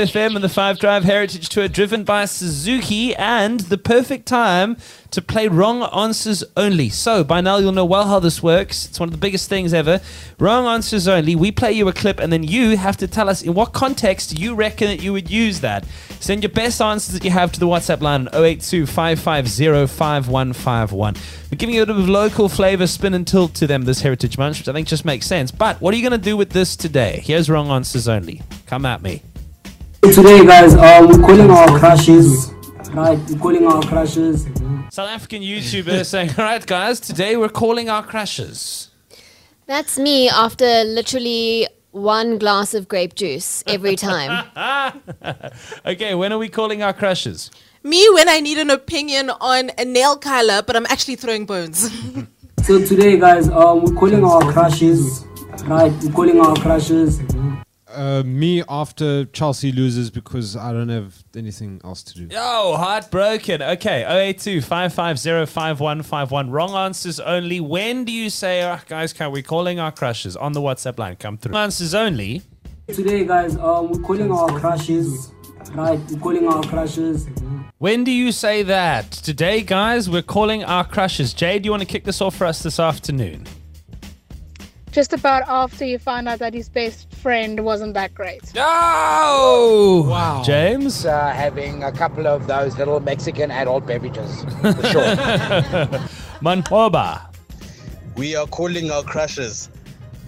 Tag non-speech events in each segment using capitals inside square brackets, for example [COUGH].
FM and the Five Drive Heritage Tour driven by Suzuki and the perfect time to play wrong answers only. So, by now you'll know well how this works. It's one of the biggest things ever. Wrong answers only. We play you a clip and then you have to tell us in what context you reckon that you would use that. Send your best answers that you have to the WhatsApp line on 082 550 5151. We're giving you a bit of local flavor, spin and tilt to them this Heritage Month, which I think just makes sense. But what are you going to do with this today? Here's wrong answers only. Come at me. Today, guys, um, we're calling our crushes. Right, we're calling our crushes. South African YouTuber saying, [LAUGHS] All right, guys, today we're calling our crushes. That's me after literally one glass of grape juice every time. [LAUGHS] Okay, when are we calling our crushes? Me when I need an opinion on a nail color, but I'm actually throwing bones. So today, guys, um, we're calling our crushes. Right, we're calling our crushes. Uh, me after Chelsea loses because I don't have anything else to do. Yo, heartbroken. Okay, 082 550 5151. Wrong answers only. When do you say, oh, guys, can we calling our crushes on the WhatsApp line? Come through. Answers only. Today, guys, um, we're calling our crushes. Right, we're calling our crushes. When do you say that? Today, guys, we're calling our crushes. Jay, do you want to kick this off for us this afternoon? Just about after you find out that his best friend wasn't that great. Oh! Wow. James? uh, having a couple of those little Mexican adult beverages, for sure. [LAUGHS] Manhoba. We are calling our crushes.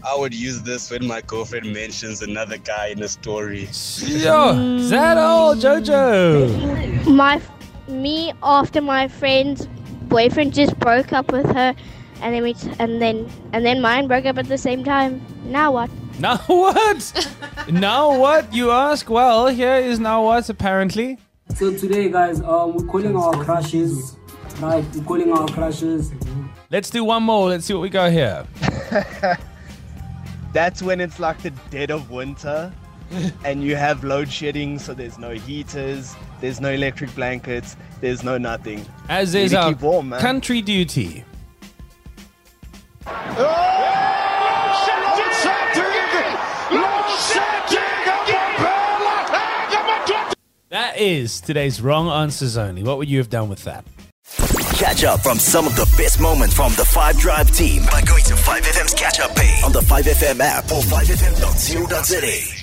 I would use this when my girlfriend mentions another guy in a story. Yo, is that all, Jojo? my me after my friend's boyfriend just broke up with her and then we t- and then and then mine broke up at the same time now what [LAUGHS] Now what? now what? You ask? Well, here is now what, apparently. So today, guys, um, we're calling our crushes. Right, we're calling our crushes. Let's do one more. Let's see what we got here. [LAUGHS] That's when it's like the dead of winter [LAUGHS] and you have load shedding, so there's no heaters, there's no electric blankets, there's no nothing. As is our warm, country duty. That is today's wrong answers only. What would you have done with that? Catch up from some of the best moments from the 5 Drive team by going to 5FM's catch up page on the 5FM app or 5FM.co.za.